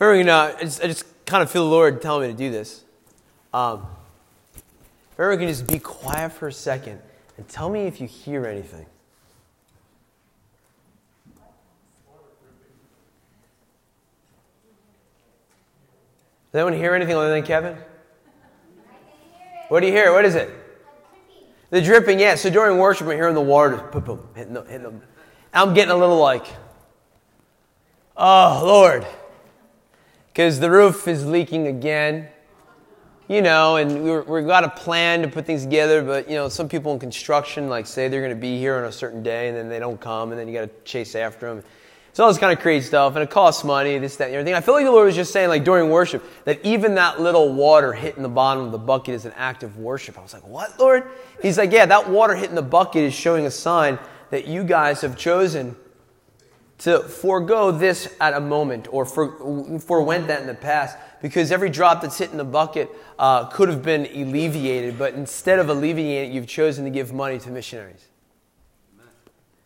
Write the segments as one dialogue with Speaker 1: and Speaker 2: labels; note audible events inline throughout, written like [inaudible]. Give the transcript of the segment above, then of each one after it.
Speaker 1: Very, uh, I, just, I just kind of feel the Lord telling me to do this. Um, if everyone can just be quiet for a second and tell me if you hear anything. Does anyone hear anything other than Kevin? What do you hear? What is it? The dripping, yeah. So during worship, we're hearing the water boom, boom, hitting the, hitting the. I'm getting a little like, oh, Lord. Because the roof is leaking again. You know, and we we've got a plan to put things together, but, you know, some people in construction, like, say they're going to be here on a certain day, and then they don't come, and then you got to chase after them. So all this kind of crazy stuff, and it costs money, this, that, and everything. I feel like the Lord was just saying, like during worship, that even that little water hitting the bottom of the bucket is an act of worship. I was like, what, Lord? He's like, yeah, that water hitting the bucket is showing a sign that you guys have chosen to forego this at a moment or for, forewent that in the past because every drop that's hit in the bucket uh, could have been alleviated, but instead of alleviating it, you've chosen to give money to missionaries.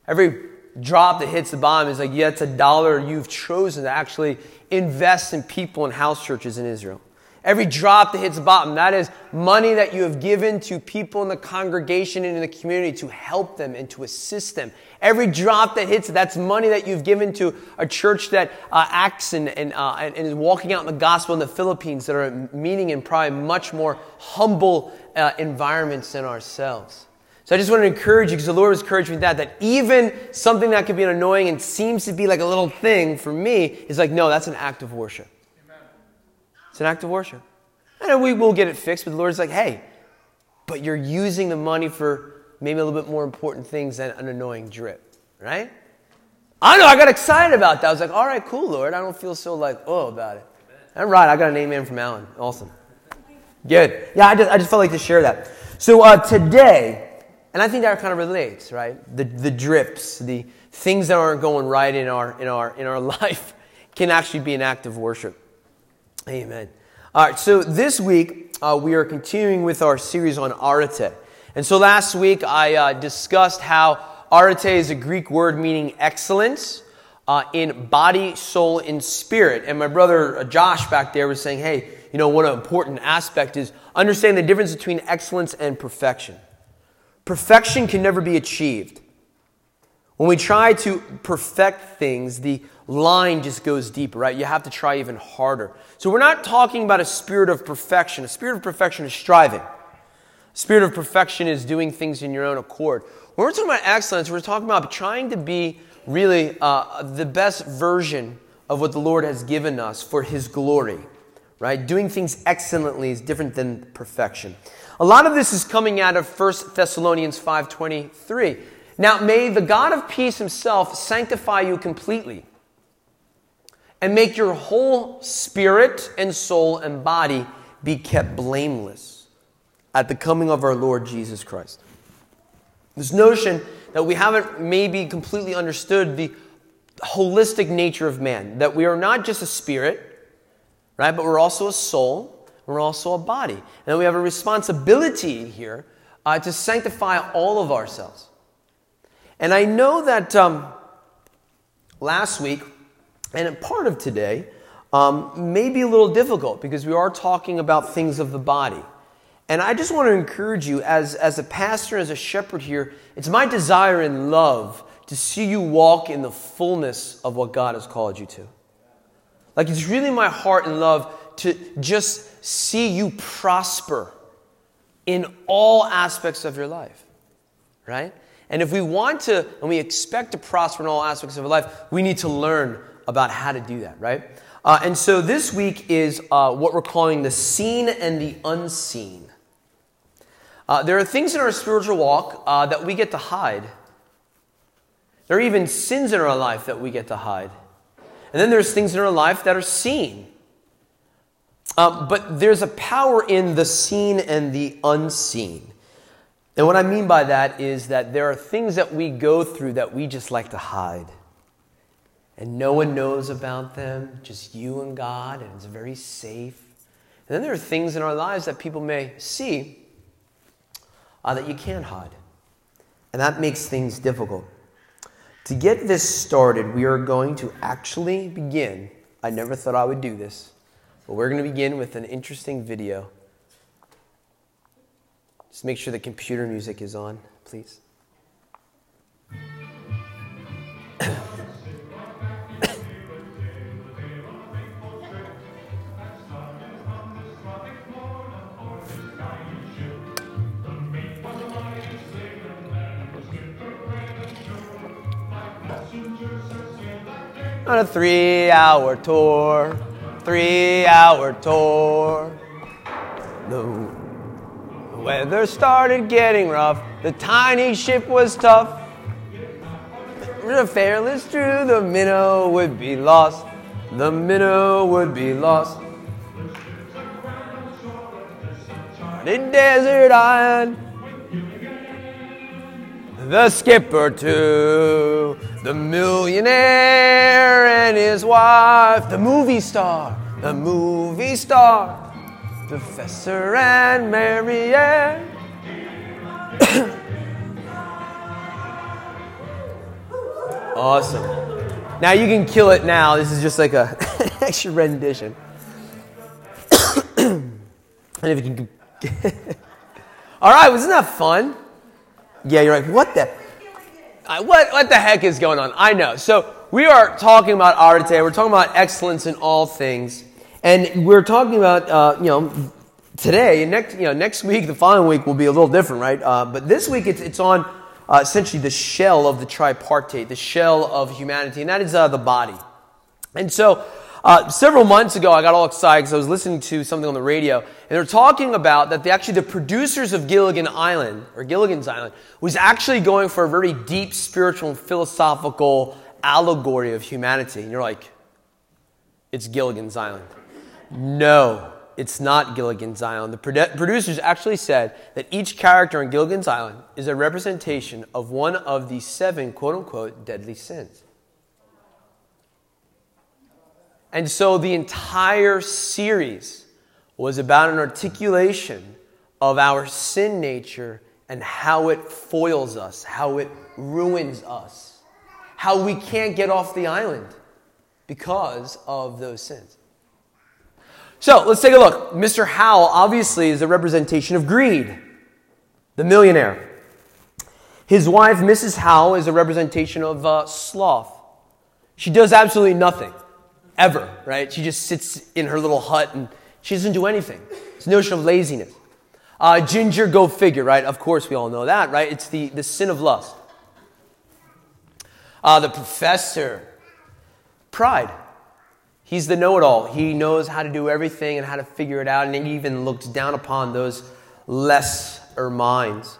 Speaker 1: Every drop that hits the bottom is like, yeah, it's a dollar you've chosen to actually invest in people and house churches in Israel. Every drop that hits the bottom, that is money that you have given to people in the congregation and in the community to help them and to assist them. Every drop that hits, that's money that you've given to a church that uh, acts and, and, uh, and, is walking out in the gospel in the Philippines that are meeting in probably much more humble uh, environments than ourselves. So I just want to encourage you because the Lord has encouraged me that, that even something that could be annoying and seems to be like a little thing for me is like, no, that's an act of worship. It's an act of worship. And we will get it fixed, but the Lord's like, hey, but you're using the money for maybe a little bit more important things than an annoying drip, right? I know, I got excited about that. I was like, all right, cool, Lord. I don't feel so like, oh, about it. All right, I got an amen from Alan. Awesome. Good. Yeah, I just, I just felt like to share that. So uh, today, and I think that kind of relates, right? The, the drips, the things that aren't going right in our, in, our, in our [laughs] life can actually be an act of worship. Amen. All right, so this week uh, we are continuing with our series on arete. And so last week I uh, discussed how arete is a Greek word meaning excellence uh, in body, soul, and spirit. And my brother uh, Josh back there was saying, hey, you know, one important aspect is understanding the difference between excellence and perfection. Perfection can never be achieved. When we try to perfect things, the line just goes deeper, right? You have to try even harder. So we're not talking about a spirit of perfection. A spirit of perfection is striving. A spirit of perfection is doing things in your own accord. When we're talking about excellence, we're talking about trying to be really uh, the best version of what the Lord has given us for His glory, right? Doing things excellently is different than perfection. A lot of this is coming out of 1 Thessalonians 5:23. Now may the God of peace himself sanctify you completely and make your whole spirit and soul and body be kept blameless at the coming of our Lord Jesus Christ. This notion that we haven't maybe completely understood the holistic nature of man, that we are not just a spirit, right, but we're also a soul, we're also a body. And we have a responsibility here uh, to sanctify all of ourselves. And I know that um, last week and part of today um, may be a little difficult because we are talking about things of the body. And I just want to encourage you, as, as a pastor, as a shepherd here, it's my desire and love to see you walk in the fullness of what God has called you to. Like, it's really my heart and love to just see you prosper in all aspects of your life, right? And if we want to, and we expect to prosper in all aspects of our life, we need to learn about how to do that, right? Uh, and so this week is uh, what we're calling the seen and the unseen. Uh, there are things in our spiritual walk uh, that we get to hide. There are even sins in our life that we get to hide. And then there's things in our life that are seen. Um, but there's a power in the seen and the unseen. And what I mean by that is that there are things that we go through that we just like to hide. And no one knows about them, just you and God, and it's very safe. And then there are things in our lives that people may see uh, that you can't hide. And that makes things difficult. To get this started, we are going to actually begin I never thought I would do this, but we're going to begin with an interesting video. Just make sure the computer music is on, please. [clears throat] on a three hour tour, three hour tour. The weather started getting rough, the tiny ship was tough. The fairless true, the minnow would be lost, the minnow would be lost. The desert island, the skipper too the millionaire and his wife, the movie star, the movie star, Professor and Mary Ann. [coughs] awesome. Now you can kill it now. This is just like a [laughs] extra rendition. [coughs] and if you can. [laughs] All right, wasn't that fun? Yeah, you're like, what the? What, what the heck is going on? I know. So we are talking about today. We're talking about excellence in all things. And we're talking about, uh, you know, today, and next, you know, next week, the following week will be a little different, right? Uh, but this week it's, it's on uh, essentially the shell of the tripartite, the shell of humanity, and that is uh, the body. And so uh, several months ago, I got all excited because I was listening to something on the radio, and they're talking about that they actually the producers of Gilligan Island or Gilligan's Island was actually going for a very deep spiritual and philosophical allegory of humanity. And you're like, it's Gilligan's Island. No, it's not Gilligan's Island. The producers actually said that each character in Gilligan's Island is a representation of one of the seven quote unquote deadly sins. And so the entire series was about an articulation of our sin nature and how it foils us, how it ruins us, how we can't get off the island because of those sins. So let's take a look. Mr. Howell obviously is a representation of greed, the millionaire. His wife, Mrs. Howell, is a representation of uh, sloth. She does absolutely nothing ever, right? She just sits in her little hut and she doesn't do anything. It's notion of laziness. Uh, ginger, go figure, right? Of course, we all know that, right? It's the, the sin of lust. Uh, the professor, pride. He's the know it all. He knows how to do everything and how to figure it out, and he even looks down upon those lesser minds.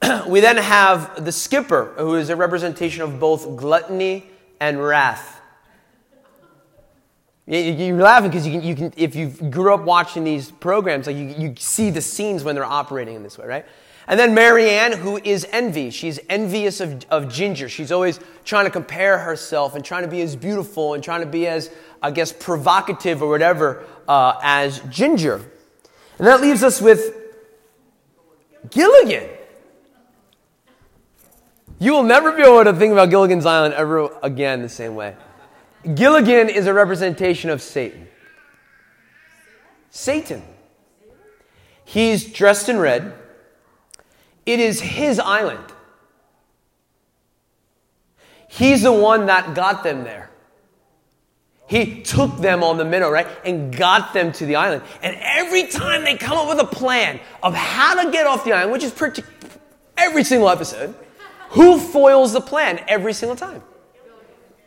Speaker 1: [clears throat] we then have the skipper, who is a representation of both gluttony and wrath. You're laughing because you can, you can, if you grew up watching these programs, like you, you see the scenes when they're operating in this way, right? And then Mary Ann, who is envy. She's envious of, of Ginger. She's always trying to compare herself and trying to be as beautiful and trying to be as, I guess, provocative or whatever uh, as Ginger. And that leaves us with Gilligan. You will never be able to think about Gilligan's Island ever again the same way. Gilligan is a representation of Satan. Satan. He's dressed in red. It is his island. He's the one that got them there. He took them on the minnow, right? And got them to the island. And every time they come up with a plan of how to get off the island, which is pretty, every single episode, who foils the plan every single time?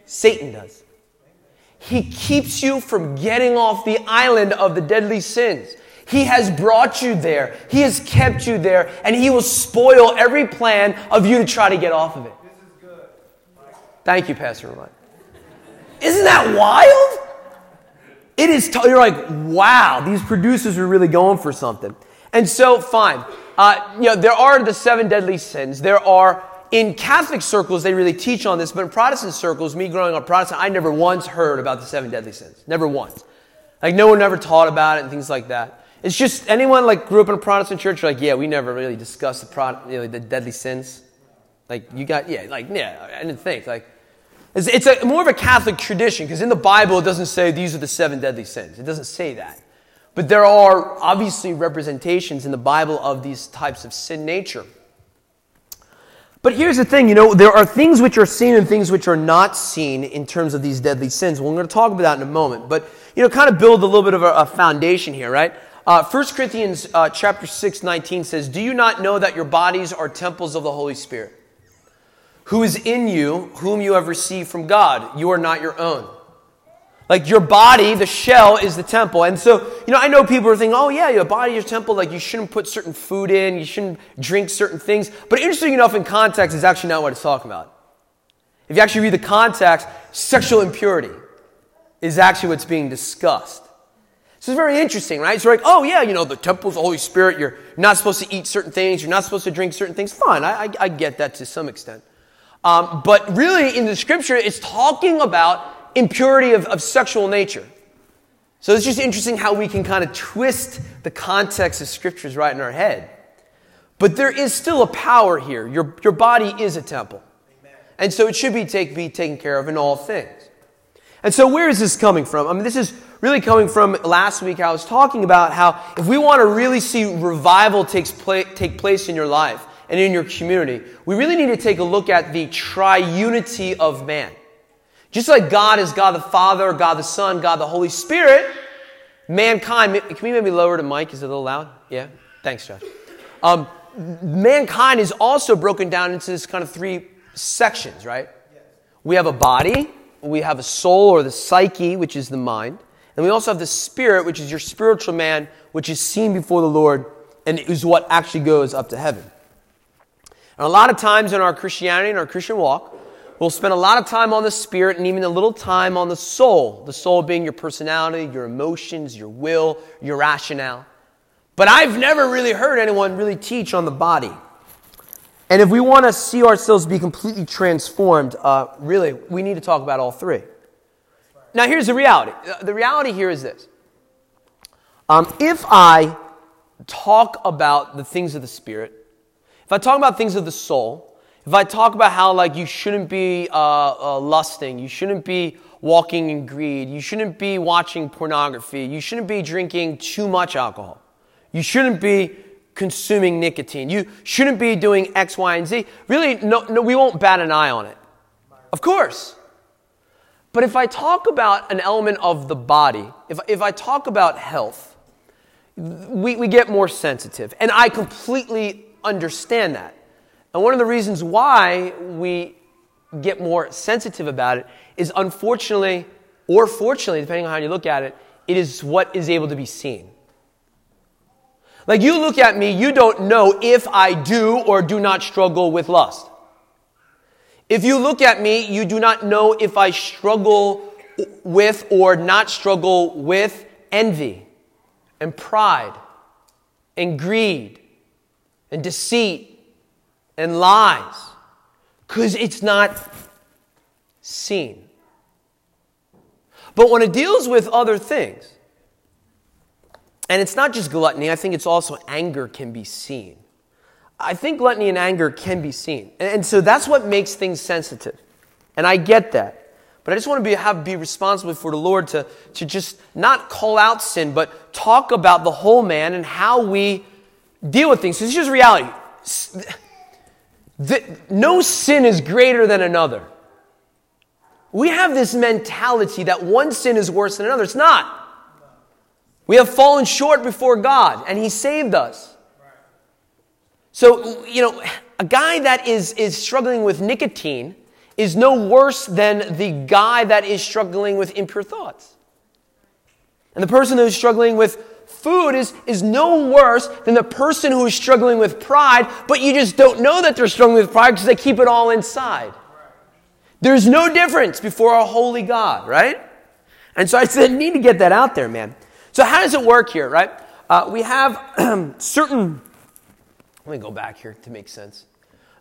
Speaker 1: Satan does. He keeps you from getting off the island of the deadly sins. He has brought you there. He has kept you there, and He will spoil every plan of you to try to get off of it. Thank you, Pastor Ramon. Isn't that wild? It is. T- you're like, wow, these producers are really going for something. And so, fine. Uh, you know, there are the seven deadly sins. There are in Catholic circles, they really teach on this, but in Protestant circles, me growing up Protestant, I never once heard about the seven deadly sins. Never once. Like, no one ever taught about it and things like that. It's just anyone like grew up in a Protestant church, like, yeah, we never really discussed the, pro- you know, the deadly sins. Like, you got, yeah, like, yeah, I didn't think. Like, It's, it's a, more of a Catholic tradition because in the Bible it doesn't say these are the seven deadly sins. It doesn't say that. But there are obviously representations in the Bible of these types of sin nature. But here's the thing, you know, there are things which are seen and things which are not seen in terms of these deadly sins. Well, we're going to talk about that in a moment. But, you know, kind of build a little bit of a, a foundation here, right? Uh, 1 Corinthians uh, chapter 6, 19 says, Do you not know that your bodies are temples of the Holy Spirit? who is in you, whom you have received from God. You are not your own. Like your body, the shell is the temple. And so, you know, I know people are thinking, oh yeah, your body is your temple, like you shouldn't put certain food in, you shouldn't drink certain things. But interesting enough, in context, is actually not what it's talking about. If you actually read the context, sexual impurity is actually what's being discussed. So it's very interesting, right? So like, oh yeah, you know, the temple's the Holy Spirit, you're not supposed to eat certain things, you're not supposed to drink certain things. Fine, I, I, I get that to some extent. Um, but really, in the scripture, it's talking about impurity of, of sexual nature. So it's just interesting how we can kind of twist the context of scriptures right in our head. But there is still a power here. Your, your body is a temple. And so it should be, take, be taken care of in all things. And so where is this coming from? I mean, this is really coming from last week. I was talking about how if we want to really see revival takes pla- take place in your life, and in your community, we really need to take a look at the triunity of man. Just like God is God the Father, God the Son, God the Holy Spirit, mankind, can we maybe lower the mic? Is it a little loud? Yeah? Thanks, Josh. Um, mankind is also broken down into this kind of three sections, right? We have a body, we have a soul or the psyche, which is the mind, and we also have the spirit, which is your spiritual man, which is seen before the Lord and is what actually goes up to heaven. And a lot of times in our Christianity and our Christian walk, we'll spend a lot of time on the spirit and even a little time on the soul. The soul being your personality, your emotions, your will, your rationale. But I've never really heard anyone really teach on the body. And if we want to see ourselves be completely transformed, uh, really, we need to talk about all three. Now, here's the reality. The reality here is this. Um, if I talk about the things of the Spirit, if I talk about things of the soul, if I talk about how like you shouldn't be uh, uh, lusting, you shouldn't be walking in greed, you shouldn't be watching pornography, you shouldn't be drinking too much alcohol, you shouldn't be consuming nicotine, you shouldn't be doing X, Y, and Z. Really, no, no, we won't bat an eye on it. Of course. But if I talk about an element of the body, if, if I talk about health, we, we get more sensitive. And I completely understand that. And one of the reasons why we get more sensitive about it is unfortunately, or fortunately, depending on how you look at it, it is what is able to be seen. Like you look at me, you don't know if I do or do not struggle with lust. If you look at me, you do not know if I struggle with or not struggle with envy and pride and greed and deceit and lies because it's not seen. But when it deals with other things, and it's not just gluttony, I think it's also anger can be seen. I think gluttony and anger can be seen. And, so that's what makes things sensitive. And I get that. But I just want to be, have, be responsible for the Lord to, to just not call out sin, but talk about the whole man and how we deal with things. So this is reality. No sin is greater than another. We have this mentality that one sin is worse than another. It's not. We have fallen short before God, and He saved us. So, you know, a guy that is, is struggling with nicotine is no worse than the guy that is struggling with impure thoughts. And the person who's struggling with food is, is no worse than the person who is struggling with pride, but you just don't know that they're struggling with pride because they keep it all inside. There's no difference before a holy God, right? And so I said, need to get that out there, man. So how does it work here, right? Uh, we have [clears throat] certain. Let me go back here to make sense.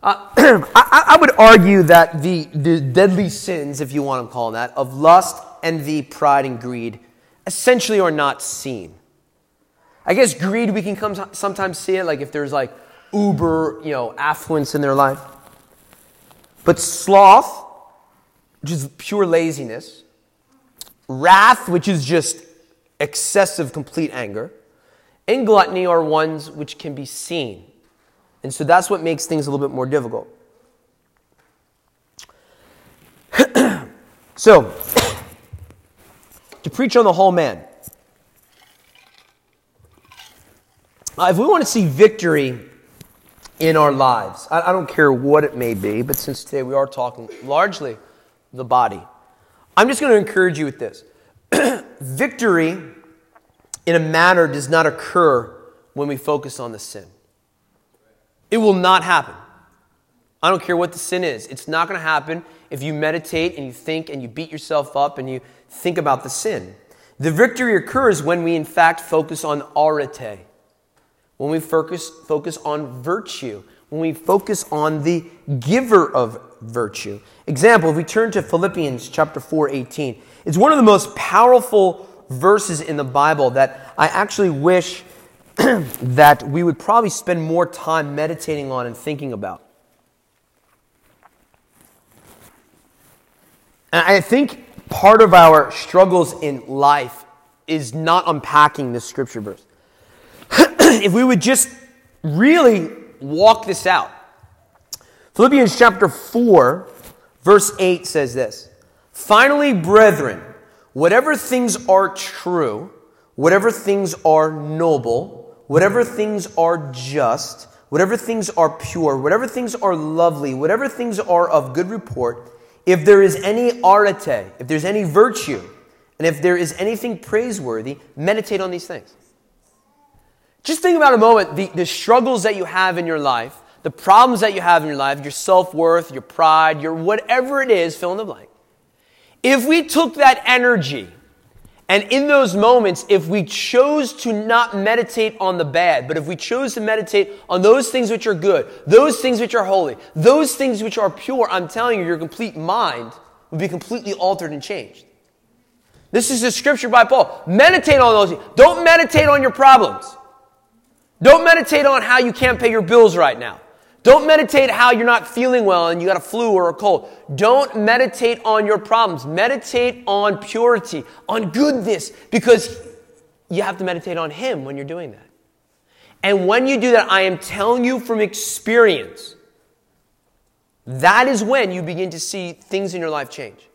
Speaker 1: Uh, [clears throat] I, I, would argue that the, the deadly sins, if you want to call them that, of lust, envy, pride, and greed, essentially are not seen. I guess greed, we can come, sometimes see it, like if there's like uber, you know, affluence in their life. But sloth, which is pure laziness, wrath, which is just excessive, complete anger, and gluttony are ones which can be seen. And so that's what makes things a little bit more difficult. [clears throat] so, [clears throat] to preach on the whole man. Uh, if we want to see victory in our lives, I, I don't care what it may be, but since today we are talking largely the body, I'm just going to encourage you with this. [clears throat] victory in a matter does not occur when we focus on the sin. It will not happen. I don't care what the sin is. It's not going to happen if you meditate and you think and you beat yourself up and you think about the sin. The victory occurs when we, in fact, focus on arete, when we focus, focus on virtue, when we focus on the giver of virtue. Example, if we turn to Philippians chapter 4, 18, it's one of the most powerful verses in the Bible that I actually wish [clears throat] that we would probably spend more time meditating on and thinking about. And I think part of our struggles in life is not unpacking this scripture verse. [clears throat] if we would just really walk this out. Philippians chapter 4, verse 8 says this Finally, brethren, whatever things are true, whatever things are noble, whatever things are just, whatever things are pure, whatever things are lovely, whatever things are of good report, if there is any arete, if there's any virtue, and if there is anything praiseworthy, meditate on these things. Just think about a moment the, the struggles that you have in your life, the problems that you have in your life, your self worth, your pride, your whatever it is, fill in the blank. If we took that energy and in those moments, if we chose to not meditate on the bad, but if we chose to meditate on those things which are good, those things which are holy, those things which are pure, I'm telling you, your complete mind would be completely altered and changed. This is a scripture by Paul. Meditate on those. Don't meditate on your problems. Don't meditate on how you can't pay your bills right now. Don't meditate how you're not feeling well and you got a flu or a cold. Don't meditate on your problems. Meditate on purity, on goodness, because you have to meditate on Him when you're doing that. And when you do that, I am telling you from experience, that is when you begin to see things in your life change.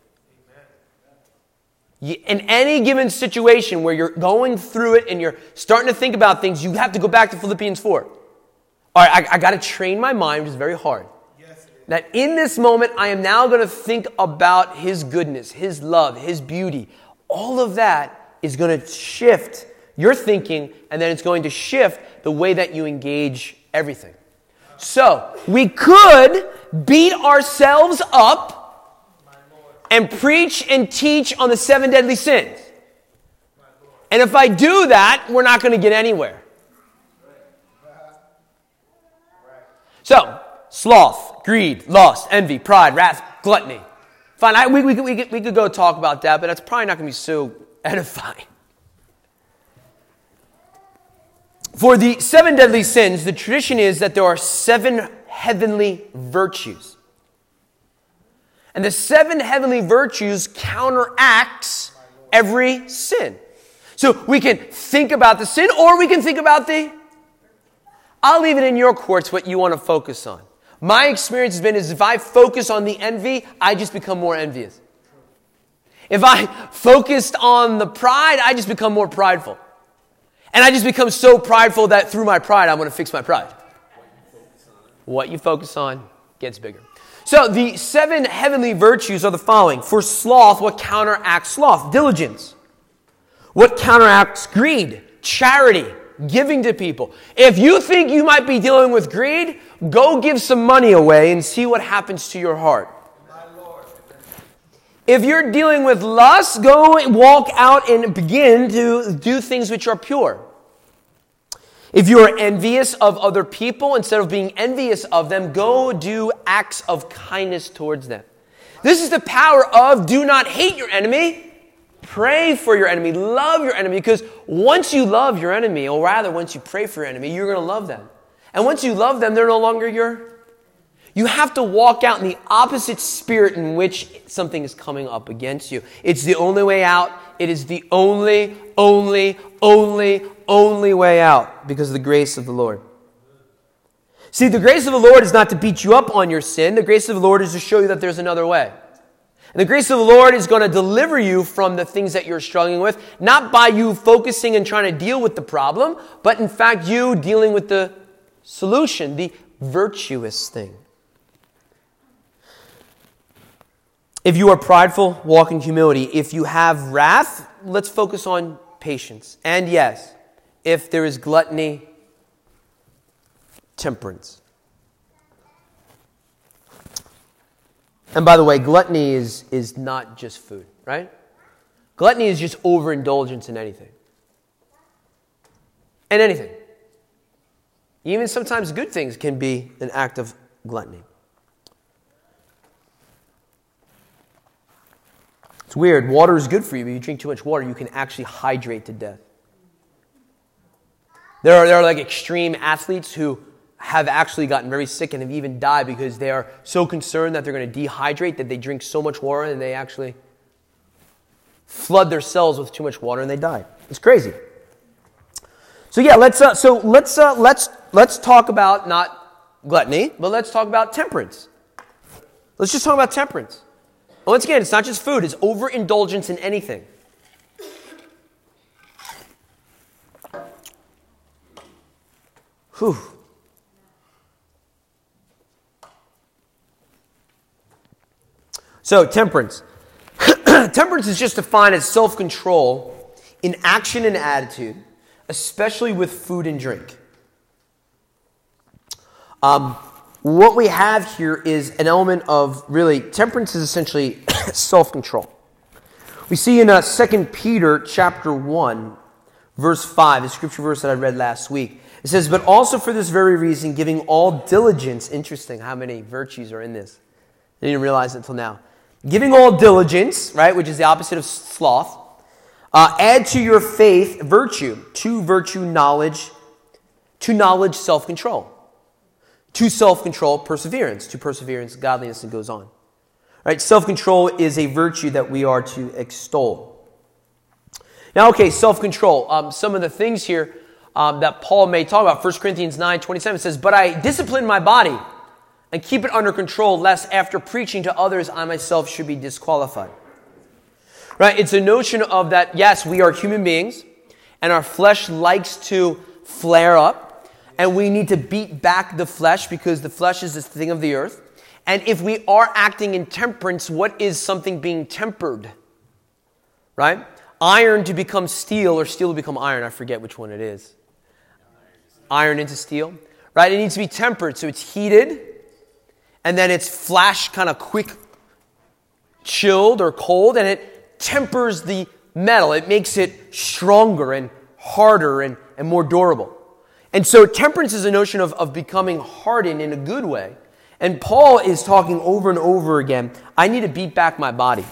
Speaker 1: In any given situation where you're going through it and you're starting to think about things, you have to go back to Philippians 4. All right, I, I got to train my mind, which is very hard. Yes, that in this moment, I am now going to think about His goodness, His love, His beauty. All of that is going to shift your thinking, and then it's going to shift the way that you engage everything. So, we could beat ourselves up and preach and teach on the seven deadly sins. And if I do that, we're not going to get anywhere. So, sloth, greed, lust, envy, pride, wrath, gluttony. Fine, I, we, we, we, we, we could go talk about that, but that's probably not going to be so [laughs] edifying. For the seven deadly sins, the tradition is that there are seven heavenly virtues. And the seven heavenly virtues counteracts every sin. So we can think about the sin or we can think about the I'll leave it in your courts what you want to focus on. My experience has been is if I focus on the envy, I just become more envious. If I focused on the pride, I just become more prideful. And I just become so prideful that through my pride, I'm going to fix my pride. What you focus on gets bigger. So the seven heavenly virtues are the following. For sloth, what counteracts sloth? Diligence. What counteracts greed? Charity giving to people. If you think you might be dealing with greed, go give some money away and see what happens to your heart. If you're dealing with lust, go walk out and begin to do things which are pure. If you are envious of other people, instead of being envious of them, go do acts of kindness towards them. This is the power of do not hate your enemy, Pray for your enemy. Love your enemy because once you love your enemy, or rather, once you pray for your enemy, you're going to love them. And once you love them, they're no longer your. You have to walk out in the opposite spirit in which something is coming up against you. It's the only way out. It is the only, only, only, only way out because of the grace of the Lord. See, the grace of the Lord is not to beat you up on your sin. The grace of the Lord is to show you that there's another way. And the grace of the Lord is going to deliver you from the things that you're struggling with, not by you focusing and trying to deal with the problem, but in fact, you dealing with the solution, the virtuous thing. If you are prideful, walk in humility. If you have wrath, let's focus on patience. And yes, if there is gluttony, temperance. And by the way, gluttony is, is not just food, right? Gluttony is just overindulgence in anything. And anything. Even sometimes good things can be an act of gluttony. It's weird. Water is good for you, but you drink too much water, you can actually hydrate to death. There are, there are like extreme athletes who have actually gotten very sick and have even died because they are so concerned that they're going to dehydrate that they drink so much water and they actually flood their cells with too much water and they die. It's crazy. So yeah, let's uh, so let's uh, let's let's talk about not gluttony, but let's talk about temperance. Let's just talk about temperance. Once again, it's not just food, it's overindulgence in anything. Whew. So, temperance. [clears throat] temperance is just defined as self control in action and attitude, especially with food and drink. Um, what we have here is an element of really temperance is essentially [coughs] self-control. We see in uh, 2 Peter chapter 1, verse 5, the scripture verse that I read last week. It says, But also for this very reason, giving all diligence. Interesting how many virtues are in this. I didn't realize it until now. Giving all diligence, right, which is the opposite of sloth. Uh, add to your faith virtue, to virtue knowledge, to knowledge self control to self control, perseverance. To perseverance, godliness, and goes on. Right? Self control is a virtue that we are to extol. Now, okay, self control. Um, some of the things here um, that Paul may talk about. 1 Corinthians 9 27 says, But I discipline my body and keep it under control, lest after preaching to others, I myself should be disqualified. Right? It's a notion of that, yes, we are human beings, and our flesh likes to flare up and we need to beat back the flesh because the flesh is the thing of the earth. And if we are acting in temperance, what is something being tempered? Right? Iron to become steel or steel to become iron. I forget which one it is. Iron into steel. Right? It needs to be tempered. So it's heated and then it's flash kind of quick chilled or cold and it tempers the metal. It makes it stronger and harder and, and more durable. And so temperance is a notion of, of becoming hardened in a good way. And Paul is talking over and over again I need to beat back my body.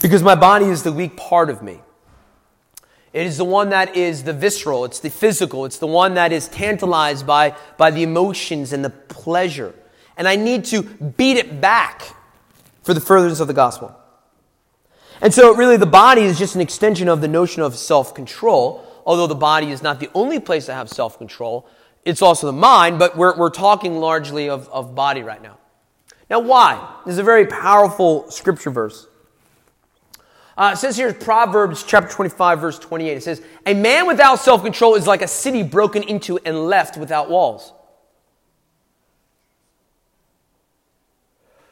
Speaker 1: Because my body is the weak part of me. It is the one that is the visceral, it's the physical, it's the one that is tantalized by, by the emotions and the pleasure. And I need to beat it back for the furtherance of the gospel. And so, really, the body is just an extension of the notion of self control although the body is not the only place to have self control, it's also the mind, but we're, we're talking largely of, of body right now. Now, why? This is a very powerful scripture verse. Uh, it says here, Proverbs chapter 25, verse 28. It says, A man without self control is like a city broken into and left without walls.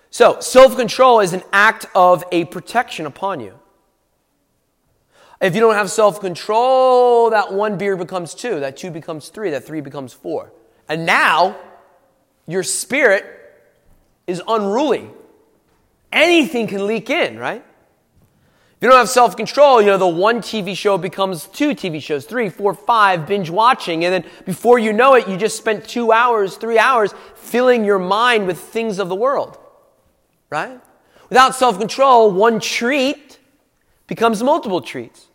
Speaker 1: So, self control is an act of a protection upon you. If you don't have self control, that one beer becomes two, that two becomes three, that three becomes four. And now your spirit is unruly. Anything can leak in, right? If you don't have self control, you know, the one TV show becomes two TV shows, three, four, five, binge watching. And then before you know it, you just spent two hours, three hours filling your mind with things of the world, right? Without self control, one treat becomes multiple treats.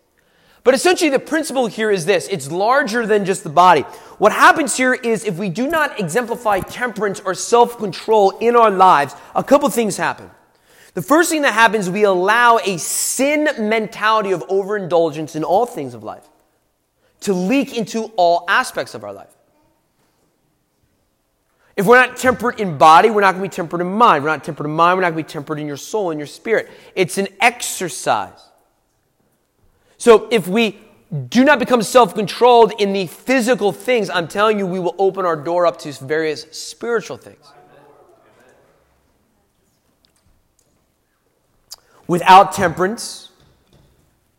Speaker 1: But essentially, the principle here is this it's larger than just the body. What happens here is if we do not exemplify temperance or self control in our lives, a couple things happen. The first thing that happens, we allow a sin mentality of overindulgence in all things of life to leak into all aspects of our life. If we're not temperate in body, we're not going to be temperate in mind. We're not temperate in mind, we're not going to be temperate in your soul and your spirit. It's an exercise. So if we do not become self controlled in the physical things, I'm telling you, we will open our door up to various spiritual things. Without temperance,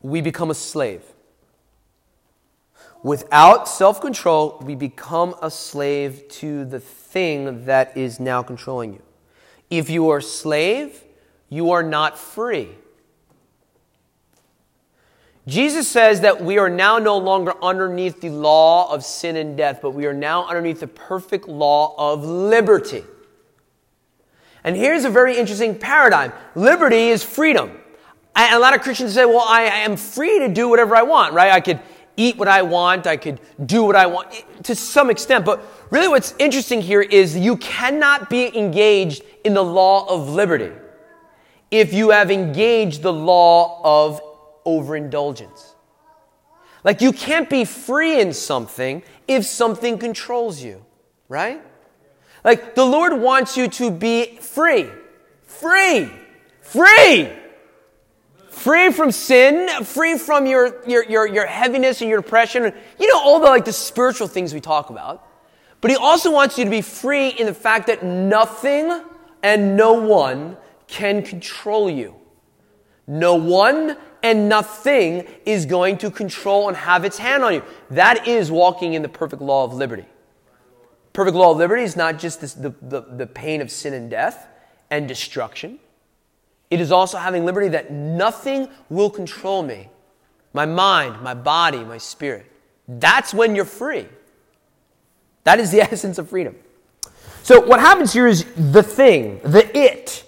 Speaker 1: we become a slave. Without self control, we become a slave to the thing that is now controlling you. If you are a slave, you are not free. Jesus says that we are now no longer underneath the law of sin and death, but we are now underneath the perfect law of liberty. And here's a very interesting paradigm liberty is freedom. And a lot of Christians say, well, I am free to do whatever I want, right? I could eat what I want, I could do what I want to some extent. But really, what's interesting here is you cannot be engaged in the law of liberty if you have engaged the law of overindulgence. Like you can't be free in something if something controls you, right? Like the Lord wants you to be free. Free. Free. Free from sin, free from your, your, your, your heaviness and your depression. You know, all the like the spiritual things we talk about. But he also wants you to be free in the fact that nothing and no one can control you. No one and nothing is going to control and have its hand on you. That is walking in the perfect law of liberty. Perfect law of liberty is not just this, the, the, the pain of sin and death and destruction. It is also having liberty that nothing will control me my mind, my body, my spirit. That's when you're free. That is the [laughs] essence of freedom. So, what happens here is the thing, the it,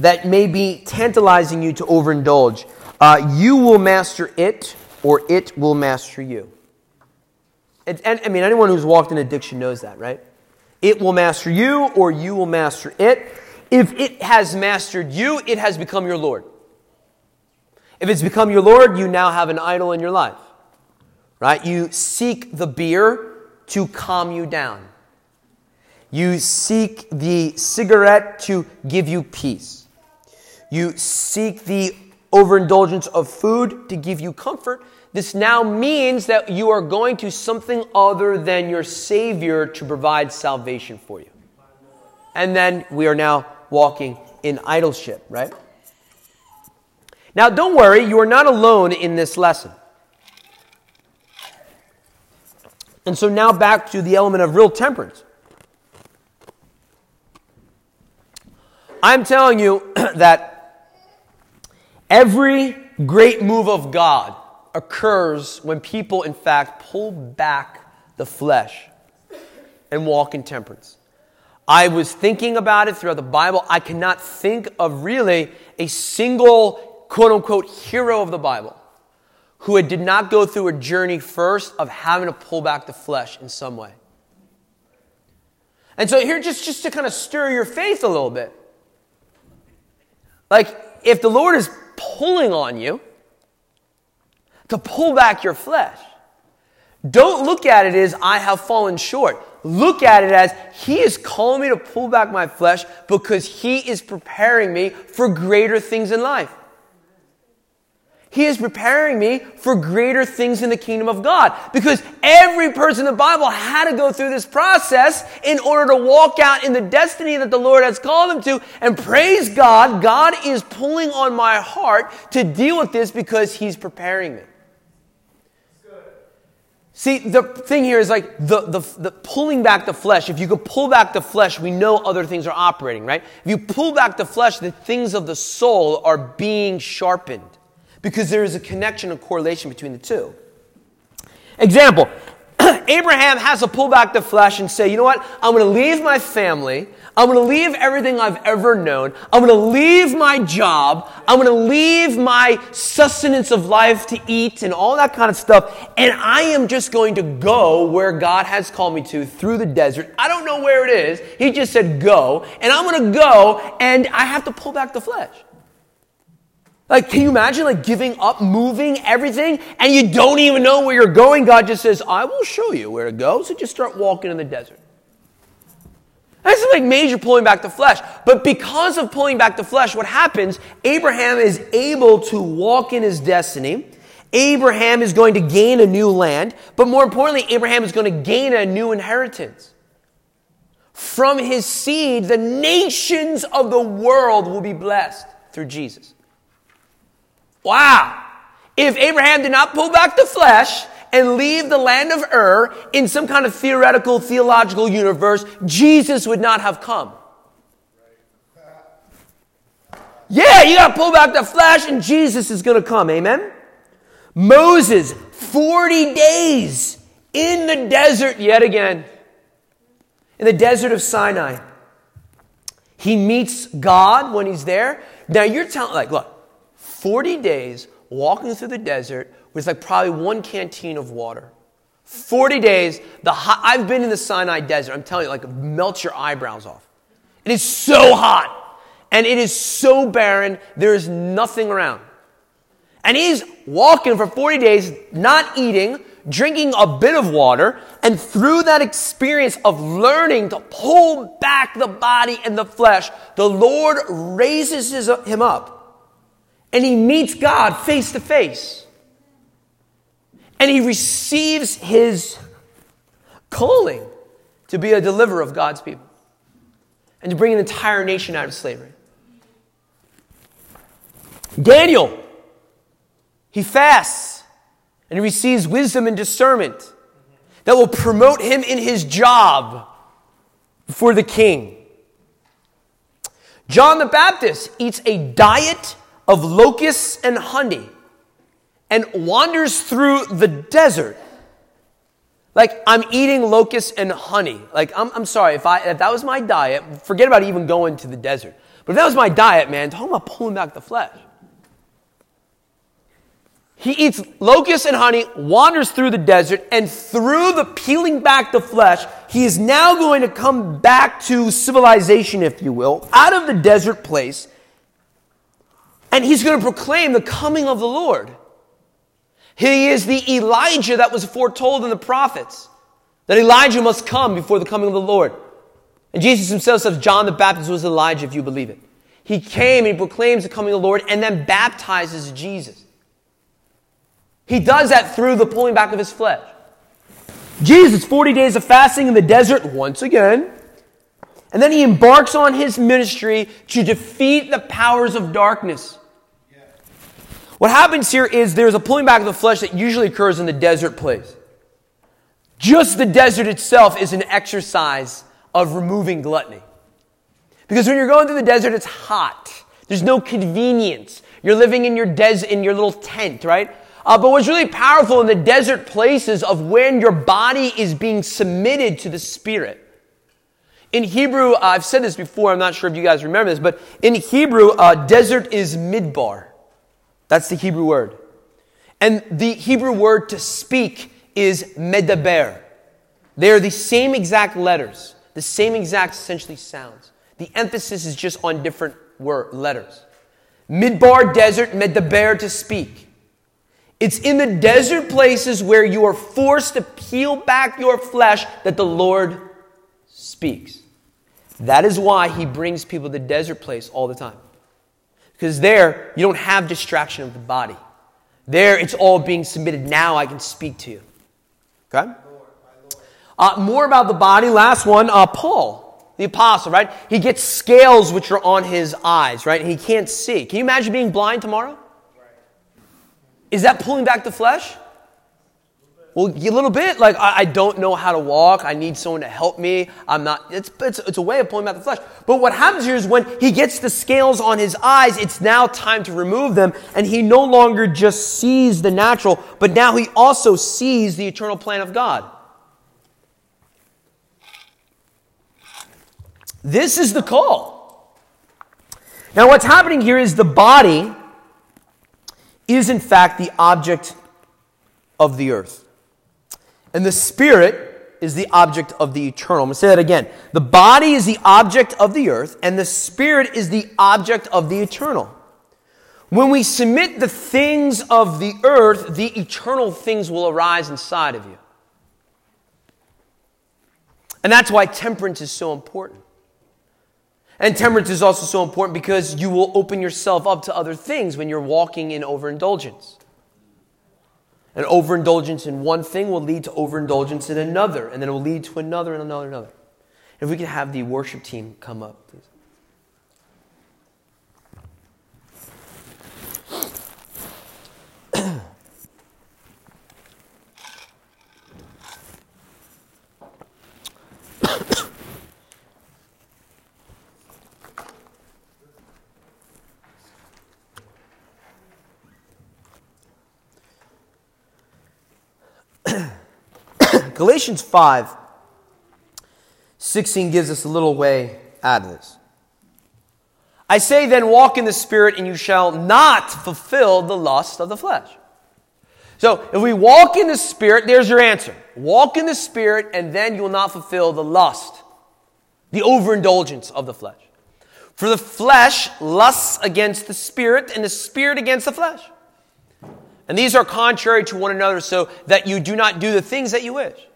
Speaker 1: that may be tantalizing you to overindulge. Uh, you will master it, or it will master you. And I mean, anyone who's walked in addiction knows that, right? It will master you, or you will master it. If it has mastered you, it has become your Lord. If it's become your Lord, you now have an idol in your life, right? You seek the beer to calm you down. You seek the cigarette to give you peace. You seek the overindulgence of food to give you comfort. This now means that you are going to something other than your Savior to provide salvation for you. And then we are now walking in idolship, right? Now, don't worry, you are not alone in this lesson. And so now back to the element of real temperance. [clears throat] I'm telling you [clears throat] that every great move of God occurs when people, in fact, pull back the flesh and walk in temperance. I was thinking about it throughout the Bible. I cannot think of really a single quote unquote hero of the Bible who did not go through a journey first of having to pull back the flesh in some way. And so here, just, just to kind of stir your faith a little bit. Like, if the Lord is pulling on you, to pull back your flesh. Don't look at it as I have fallen short. Look at it as He is calling me to pull back my flesh because He is preparing me for greater things in life. He is preparing me for greater things in the kingdom of God. Because every person in the Bible had to go through this process in order to walk out in the destiny that the Lord has called them to. And praise God, God is pulling on my heart to deal with this because He's preparing me. See, the thing here is like the, the, the, pulling back the flesh. If you could pull back the flesh, we know other things are operating, right? If you pull back the flesh, the things of the soul are being sharpened because there is a connection and correlation between the two. Example [clears throat] Abraham has to pull back the flesh and say, you know what? I'm going to leave my family. I'm going to leave everything I've ever known. I'm going to leave my job. I'm going to leave my sustenance of life to eat and all that kind of stuff. And I am just going to go where God has called me to through the desert. I don't know where it is. He just said go. And I'm going to go and I have to pull back the flesh. Like, can you imagine like giving up, moving everything, and you don't even know where you're going? God just says, I will show you where to go. So just start walking in the desert. That's like major pulling back the flesh. But because of pulling back the flesh, what happens? Abraham is able to walk in his destiny. Abraham is going to gain a new land. But more importantly, Abraham is going to gain a new inheritance. From his seed, the nations of the world will be blessed through Jesus. Wow. If Abraham did not pull back the flesh and leave the land of Ur in some kind of theoretical, theological universe, Jesus would not have come. Yeah, you gotta pull back the flesh and Jesus is gonna come. Amen? Moses, 40 days in the desert yet again. In the desert of Sinai. He meets God when he's there. Now you're telling, like, look, 40 days walking through the desert with like probably one canteen of water. 40 days, the hot, I've been in the Sinai desert. I'm telling you, like, melt your eyebrows off. It is so hot and it is so barren. There is nothing around. And he's walking for 40 days, not eating, drinking a bit of water, and through that experience of learning to pull back the body and the flesh, the Lord raises his, him up and he meets God face to face. And he receives his calling to be a deliverer of God's people and to bring an entire nation out of slavery. Daniel, he fasts and he receives wisdom and discernment that will promote him in his job for the king. John the Baptist eats a diet of locusts and honey and wanders through the desert. Like, I'm eating locusts and honey. Like, I'm, I'm sorry, if, I, if that was my diet, forget about even going to the desert. But if that was my diet, man, talking about pulling back the flesh. He eats locusts and honey, wanders through the desert, and through the peeling back the flesh, he is now going to come back to civilization, if you will, out of the desert place, and he's going to proclaim the coming of the Lord. He is the Elijah that was foretold in the prophets, that Elijah must come before the coming of the Lord. And Jesus himself says John the Baptist was Elijah, if you believe it. He came and he proclaims the coming of the Lord and then baptizes Jesus. He does that through the pulling back of his flesh. Jesus, 40 days of fasting in the desert once again. And then he embarks on his ministry to defeat the powers of darkness. What happens here is there's a pulling back of the flesh that usually occurs in the desert place. Just the desert itself is an exercise of removing gluttony. Because when you're going through the desert, it's hot. There's no convenience. You're living in your des- in your little tent, right? Uh, but what's really powerful in the desert places of when your body is being submitted to the Spirit. In Hebrew, uh, I've said this before, I'm not sure if you guys remember this, but in Hebrew, uh, desert is midbar. That's the Hebrew word. And the Hebrew word to speak is medaber. They are the same exact letters, the same exact essentially sounds. The emphasis is just on different word letters. Midbar desert, medaber to speak. It's in the desert places where you are forced to peel back your flesh that the Lord speaks. That is why he brings people to the desert place all the time. Because there, you don't have distraction of the body. There, it's all being submitted. Now I can speak to you. Okay? Uh, more about the body. Last one, uh, Paul, the apostle, right? He gets scales which are on his eyes, right? He can't see. Can you imagine being blind tomorrow? Is that pulling back the flesh? well, a little bit. Like, I, I, don't know how to walk. I need someone to help me. I'm not, it's, it's, it's a way of pulling out the flesh. But what happens here is when he gets the scales on his eyes, it's now time to remove them. And he no longer just sees the natural, but now he also sees the eternal plan of God. This is the call. Now, what's happening here is the body is, in fact, the object of the earth. And the spirit is the object of the eternal. I'm going to say that again. The body is the object of the earth, and the spirit is the object of the eternal. When we submit the things of the earth, the eternal things will arise inside of you. And that's why temperance is so important. And temperance is also so important because you will open yourself up to other things when you're walking in overindulgence. And overindulgence in one thing will lead to overindulgence in another, and then it will lead to another and another and another. If we can have the worship team come up, please. Galatians 5 16 gives us a little way out of this. I say then, walk in the Spirit, and you shall not fulfill the lust of the flesh. So, if we walk in the Spirit, there's your answer. Walk in the Spirit, and then you will not fulfill the lust, the overindulgence of the flesh. For the flesh lusts against the Spirit, and the Spirit against the flesh. And these are contrary to one another, so that you do not do the things that you wish.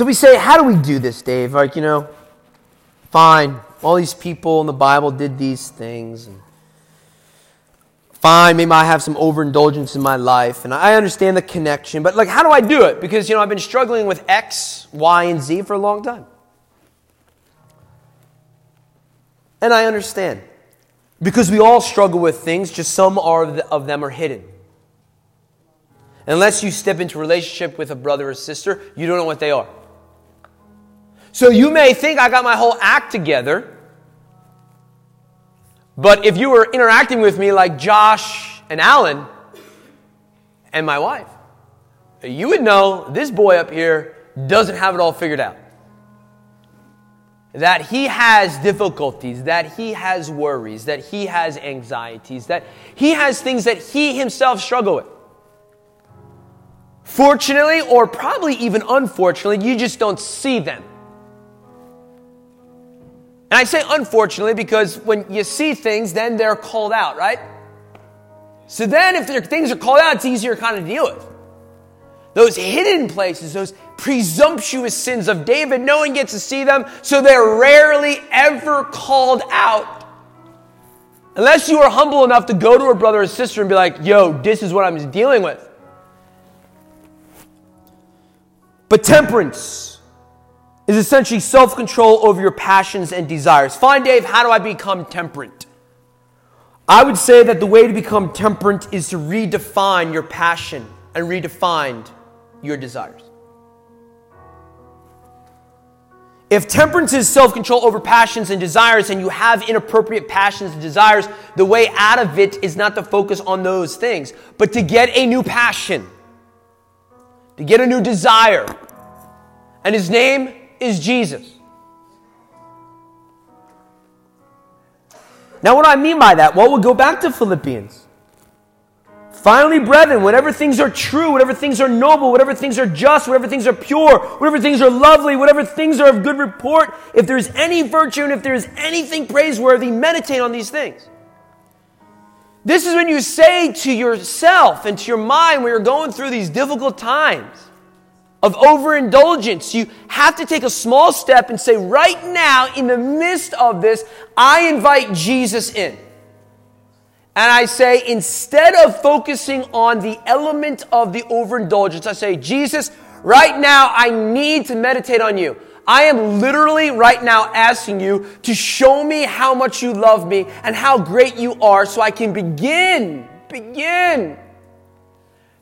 Speaker 1: So we say, how do we do this, Dave? Like, you know, fine, all these people in the Bible did these things. And fine, maybe I have some overindulgence in my life, and I understand the connection, but like, how do I do it? Because, you know, I've been struggling with X, Y, and Z for a long time. And I understand. Because we all struggle with things, just some are of them are hidden. Unless you step into relationship with a brother or sister, you don't know what they are. So you may think I got my whole act together, but if you were interacting with me like Josh and Alan and my wife, you would know this boy up here doesn't have it all figured out. That he has difficulties, that he has worries, that he has anxieties, that he has things that he himself struggle with. Fortunately, or probably even unfortunately, you just don't see them. And I say unfortunately because when you see things, then they're called out, right? So then if things are called out, it's easier to kind of deal with. Those hidden places, those presumptuous sins of David, no one gets to see them, so they're rarely ever called out. Unless you are humble enough to go to a brother or sister and be like, yo, this is what I'm dealing with. But temperance, is essentially self control over your passions and desires. Fine, Dave, how do I become temperate? I would say that the way to become temperate is to redefine your passion and redefine your desires. If temperance is self control over passions and desires, and you have inappropriate passions and desires, the way out of it is not to focus on those things, but to get a new passion, to get a new desire. And his name is Jesus. Now, what do I mean by that? Well, we'll go back to Philippians. Finally, brethren, whatever things are true, whatever things are noble, whatever things are just, whatever things are pure, whatever things are lovely, whatever things are of good report, if there's any virtue and if there's anything praiseworthy, meditate on these things. This is when you say to yourself and to your mind when you're going through these difficult times, of overindulgence. You have to take a small step and say, right now, in the midst of this, I invite Jesus in. And I say, instead of focusing on the element of the overindulgence, I say, Jesus, right now, I need to meditate on you. I am literally right now asking you to show me how much you love me and how great you are so I can begin, begin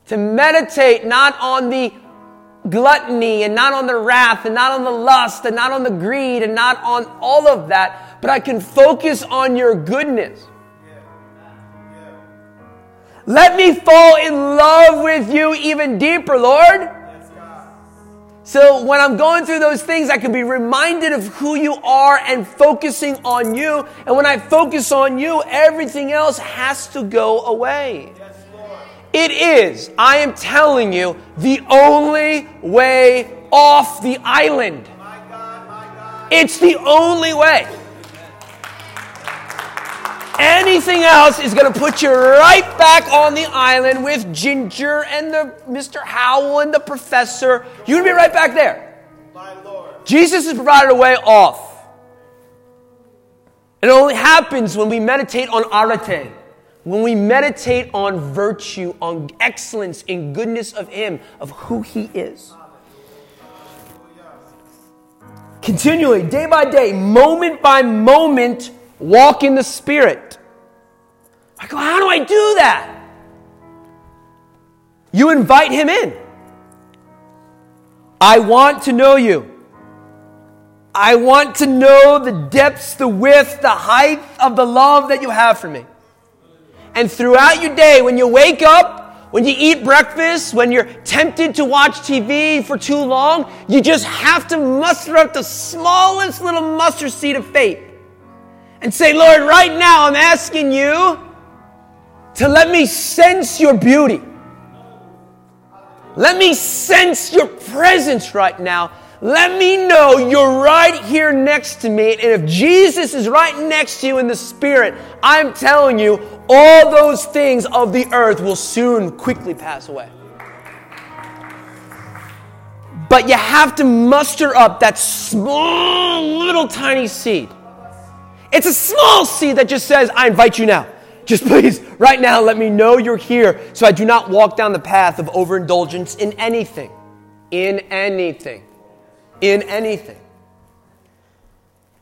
Speaker 1: to meditate not on the gluttony and not on the wrath and not on the lust and not on the greed and not on all of that, but I can focus on your goodness. Let me fall in love with you even deeper, Lord. So when I'm going through those things, I can be reminded of who you are and focusing on you. And when I focus on you, everything else has to go away. It is, I am telling you, the only way off the island. It's the only way. Anything else is going to put you right back on the island with Ginger and the Mr. Howell and the professor. You're going to be right back there. Jesus has provided a way off. It only happens when we meditate on arete, when we meditate on virtue, on excellence, in goodness of Him, of who He is. Continually, day by day, moment by moment, walk in the Spirit. I go, how do I do that? You invite Him in. I want to know you. I want to know the depths, the width, the height of the love that you have for me. And throughout your day, when you wake up, when you eat breakfast, when you're tempted to watch TV for too long, you just have to muster up the smallest little mustard seed of faith and say, Lord, right now I'm asking you to let me sense your beauty. Let me sense your presence right now. Let me know you're right here next to me. And if Jesus is right next to you in the Spirit, I'm telling you, all those things of the earth will soon quickly pass away. But you have to muster up that small, little tiny seed. It's a small seed that just says, I invite you now. Just [laughs] please, right now, let me know you're here so I do not walk down the path of overindulgence in anything. In anything in anything.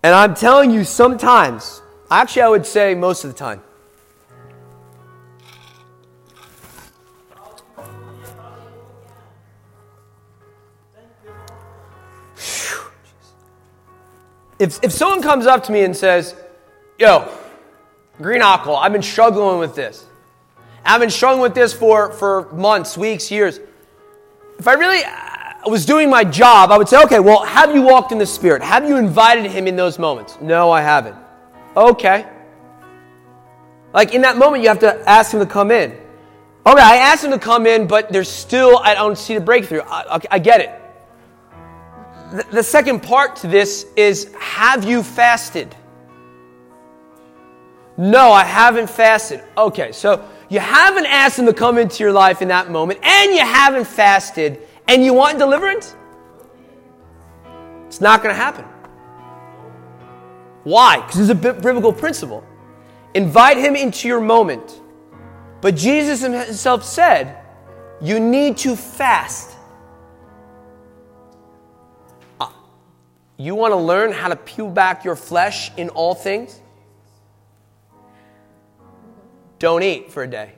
Speaker 1: And I'm telling you, sometimes, actually, I would say most of the time, if, if someone comes up to me and says, Yo, Green Aqua, I've been struggling with this. I've been struggling with this for, for months, weeks, years. If I really, was doing my job, I would say, okay, well, have you walked in the Spirit? Have you invited Him in those moments? No, I haven't. Okay. Like in that moment, you have to ask Him to come in. Okay, I asked Him to come in, but there's still, I don't see the breakthrough. I, I get it. The, the second part to this is have you fasted? No, I haven't fasted. Okay, so you haven't asked Him to come into your life in that moment, and you haven't fasted and you want deliverance? It's not going to happen. Why? Because it's a biblical principle. Invite him into your moment. But Jesus himself said, you need to fast. Uh, you want to learn how to peel back your flesh in all things? Don't eat for a day.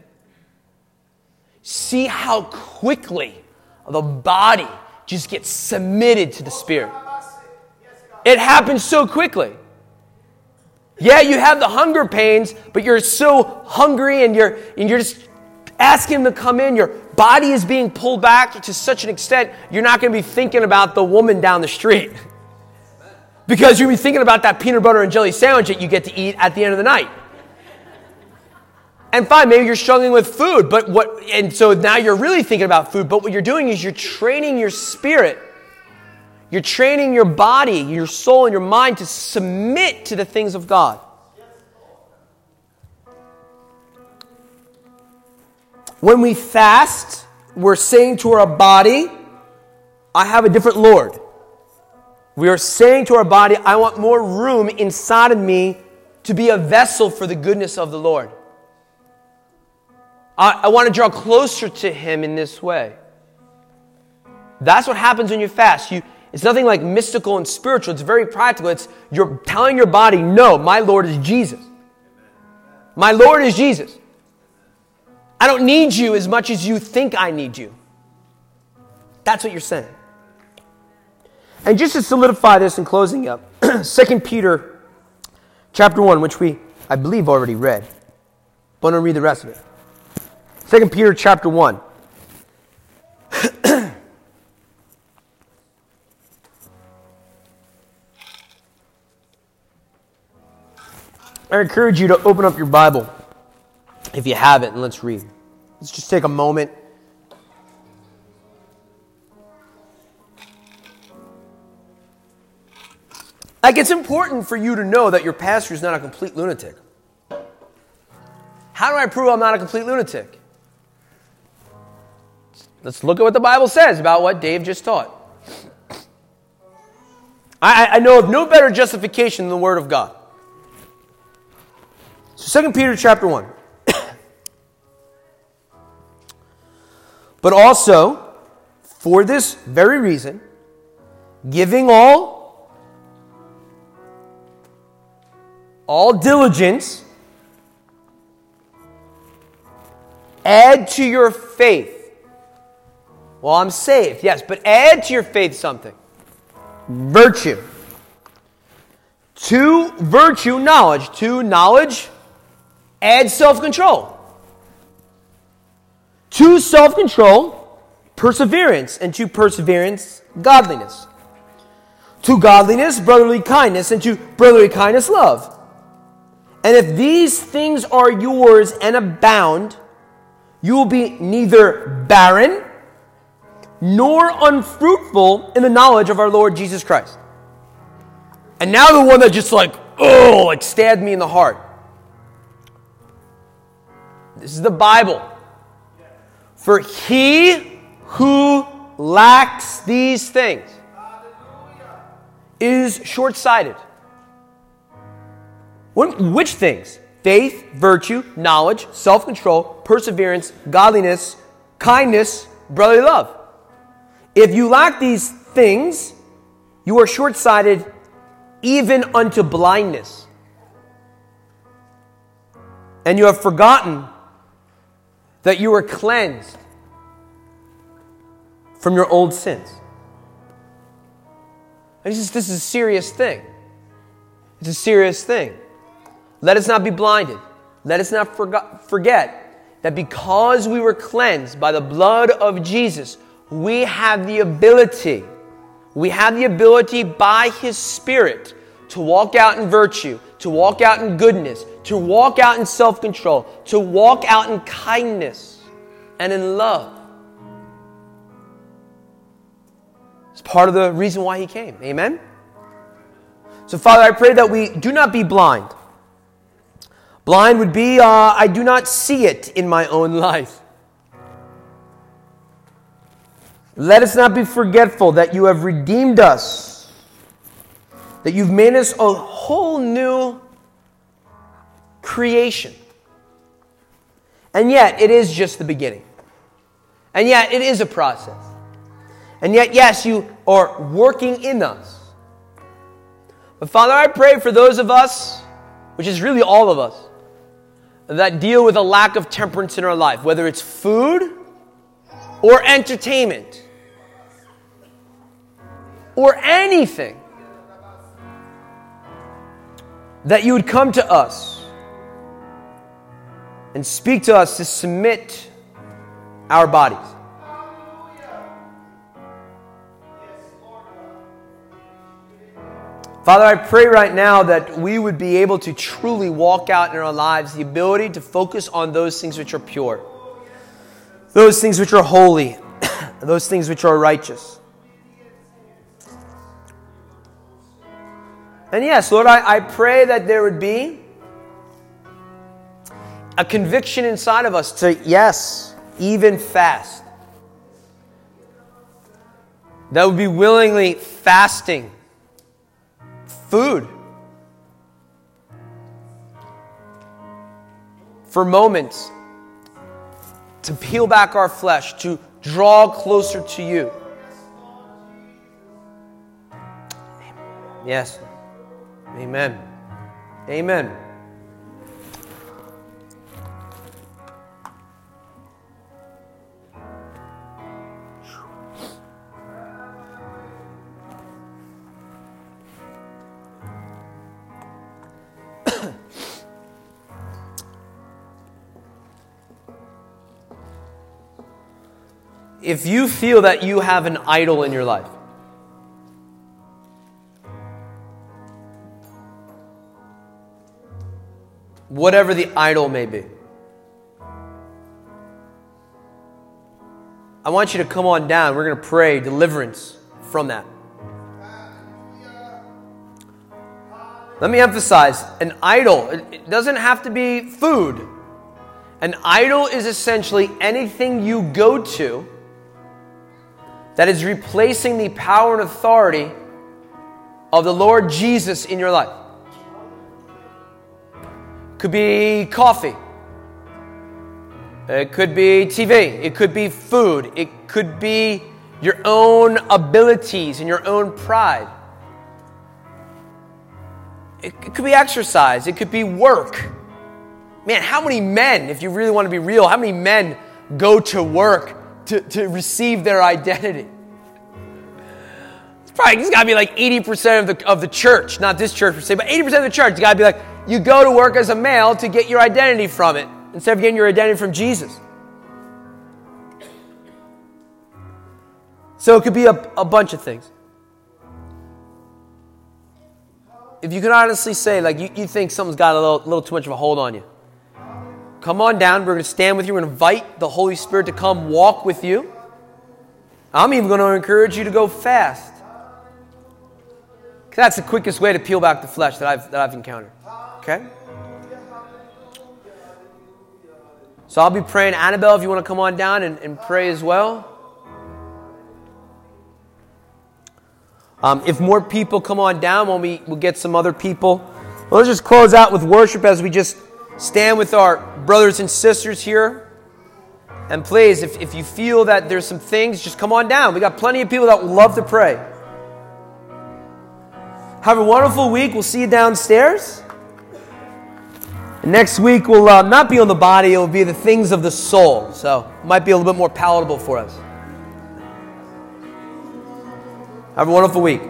Speaker 1: See how quickly the body just gets submitted to the Spirit. It happens so quickly. Yeah, you have the hunger pains, but you're so hungry and you're, and you're just asking Him to come in. Your body is being pulled back to such an extent, you're not going to be thinking about the woman down the street. Because you're be thinking about that peanut butter and jelly sandwich that you get to eat at the end of the night. And fine, maybe you're struggling with food, but what, and so now you're really thinking about food, but what you're doing is you're training your spirit. You're training your body, your soul, and your mind to submit to the things of God. When we fast, we're saying to our body, I have a different Lord. We are saying to our body, I want more room inside of me to be a vessel for the goodness of the Lord. I, I want to draw closer to Him in this way. That's what happens when you fast. You, it's nothing like mystical and spiritual. It's very practical. It's you're telling your body, no, my Lord is Jesus. My Lord is Jesus. I don't need you as much as you think I need you. That's what you're saying. And just to solidify this in closing up, [clears throat] 2 Peter chapter 1, which we, I believe, already read. But I'm going to read the rest of it. 2 Peter chapter 1. [clears throat] I encourage you to open up your Bible if you have it and let's read. Let's just take a moment. Like, it's important for you to know that your pastor is not a complete lunatic. How do I prove I'm not a complete lunatic? Let's look at what the Bible says about what Dave just taught. I, I know of no better justification than the Word of God. So 2 Peter chapter 1. [coughs] but also, for this very reason, giving all all diligence, add to your faith. Well, I'm saved, yes, but add to your faith something virtue. To virtue, knowledge. To knowledge, add self control. To self control, perseverance. And to perseverance, godliness. To godliness, brotherly kindness. And to brotherly kindness, love. And if these things are yours and abound, you will be neither barren nor unfruitful in the knowledge of our Lord Jesus Christ. And now the one that just like, oh, like stabbed me in the heart. This is the Bible. For he who lacks these things is short sighted. Which things? Faith, virtue, knowledge, self control, perseverance, godliness, kindness, brotherly love. If you lack these things, you are short sighted even unto blindness. And you have forgotten that you were cleansed from your old sins. This is, this is a serious thing. It's a serious thing. Let us not be blinded. Let us not forget that because we were cleansed by the blood of Jesus, we have the ability, we have the ability by His Spirit to walk out in virtue, to walk out in goodness, to walk out in self control, to walk out in kindness and in love. It's part of the reason why He came. Amen? So, Father, I pray that we do not be blind. Blind would be, uh, I do not see it in my own [laughs] life. Let us not be forgetful that you have redeemed us, that you've made us a whole new creation. And yet, it is just the beginning. And yet, it is a process. And yet, yes, you are working in us. But Father, I pray for those of us, which is really all of us, that deal with a lack of temperance in our life, whether it's food or entertainment or anything, that you would come to us and speak to us to submit our bodies. Father, I pray right now that we would be able to truly walk out in our lives the ability to focus on those things which are pure, those things which are holy, [coughs] those things which are righteous. And yes, Lord, I, I pray that there would be a conviction inside of us to, yes, even fast. That would be willingly fasting food for moments to peel back our flesh, to draw closer to you. Yes. Amen. Amen. if you feel that you have an idol in your life, whatever the idol may be, I want you to come on down. We're going to pray deliverance from that. Let me emphasize an idol, it doesn't have to be food. An idol is essentially anything you go to that is replacing the power and authority of the Lord Jesus in your life. Could be coffee. It could be TV. It could be food. It could be your own abilities and your own pride. It, could be exercise. It could be work. Man, how many men, if you really want to be real, how many men go to work to, to receive their identity? It's probably it's got to be like 80% of the, of the church, not this church per se, but 80% of the church. It's got to be like, you go to work as a male to get your identity from it instead of getting your identity from Jesus. So it could be a, a bunch of things. If you can honestly say, like, you, you think something's got a little, little too much of a hold on you, come on down. We're going to stand with you. We're going to invite the Holy Spirit to come walk with you. I'm even going to encourage you to go fast. That's the quickest way to peel back the flesh that I've, that I've encountered. Okay? So I'll be praying. Annabelle, if you want to come on down and, and pray as well. Um, if more people come on down, we, we'll get some other people. Well, let's just close out with worship as we just stand with our brothers and sisters here. And please, if, if you feel that there's some things, just come on down. We got plenty of people that love to pray. Have a wonderful week. We'll see you downstairs. Next week will uh, not be on the body, it will be the things of the soul. So it might be a little bit more palatable for us. Have a wonderful week.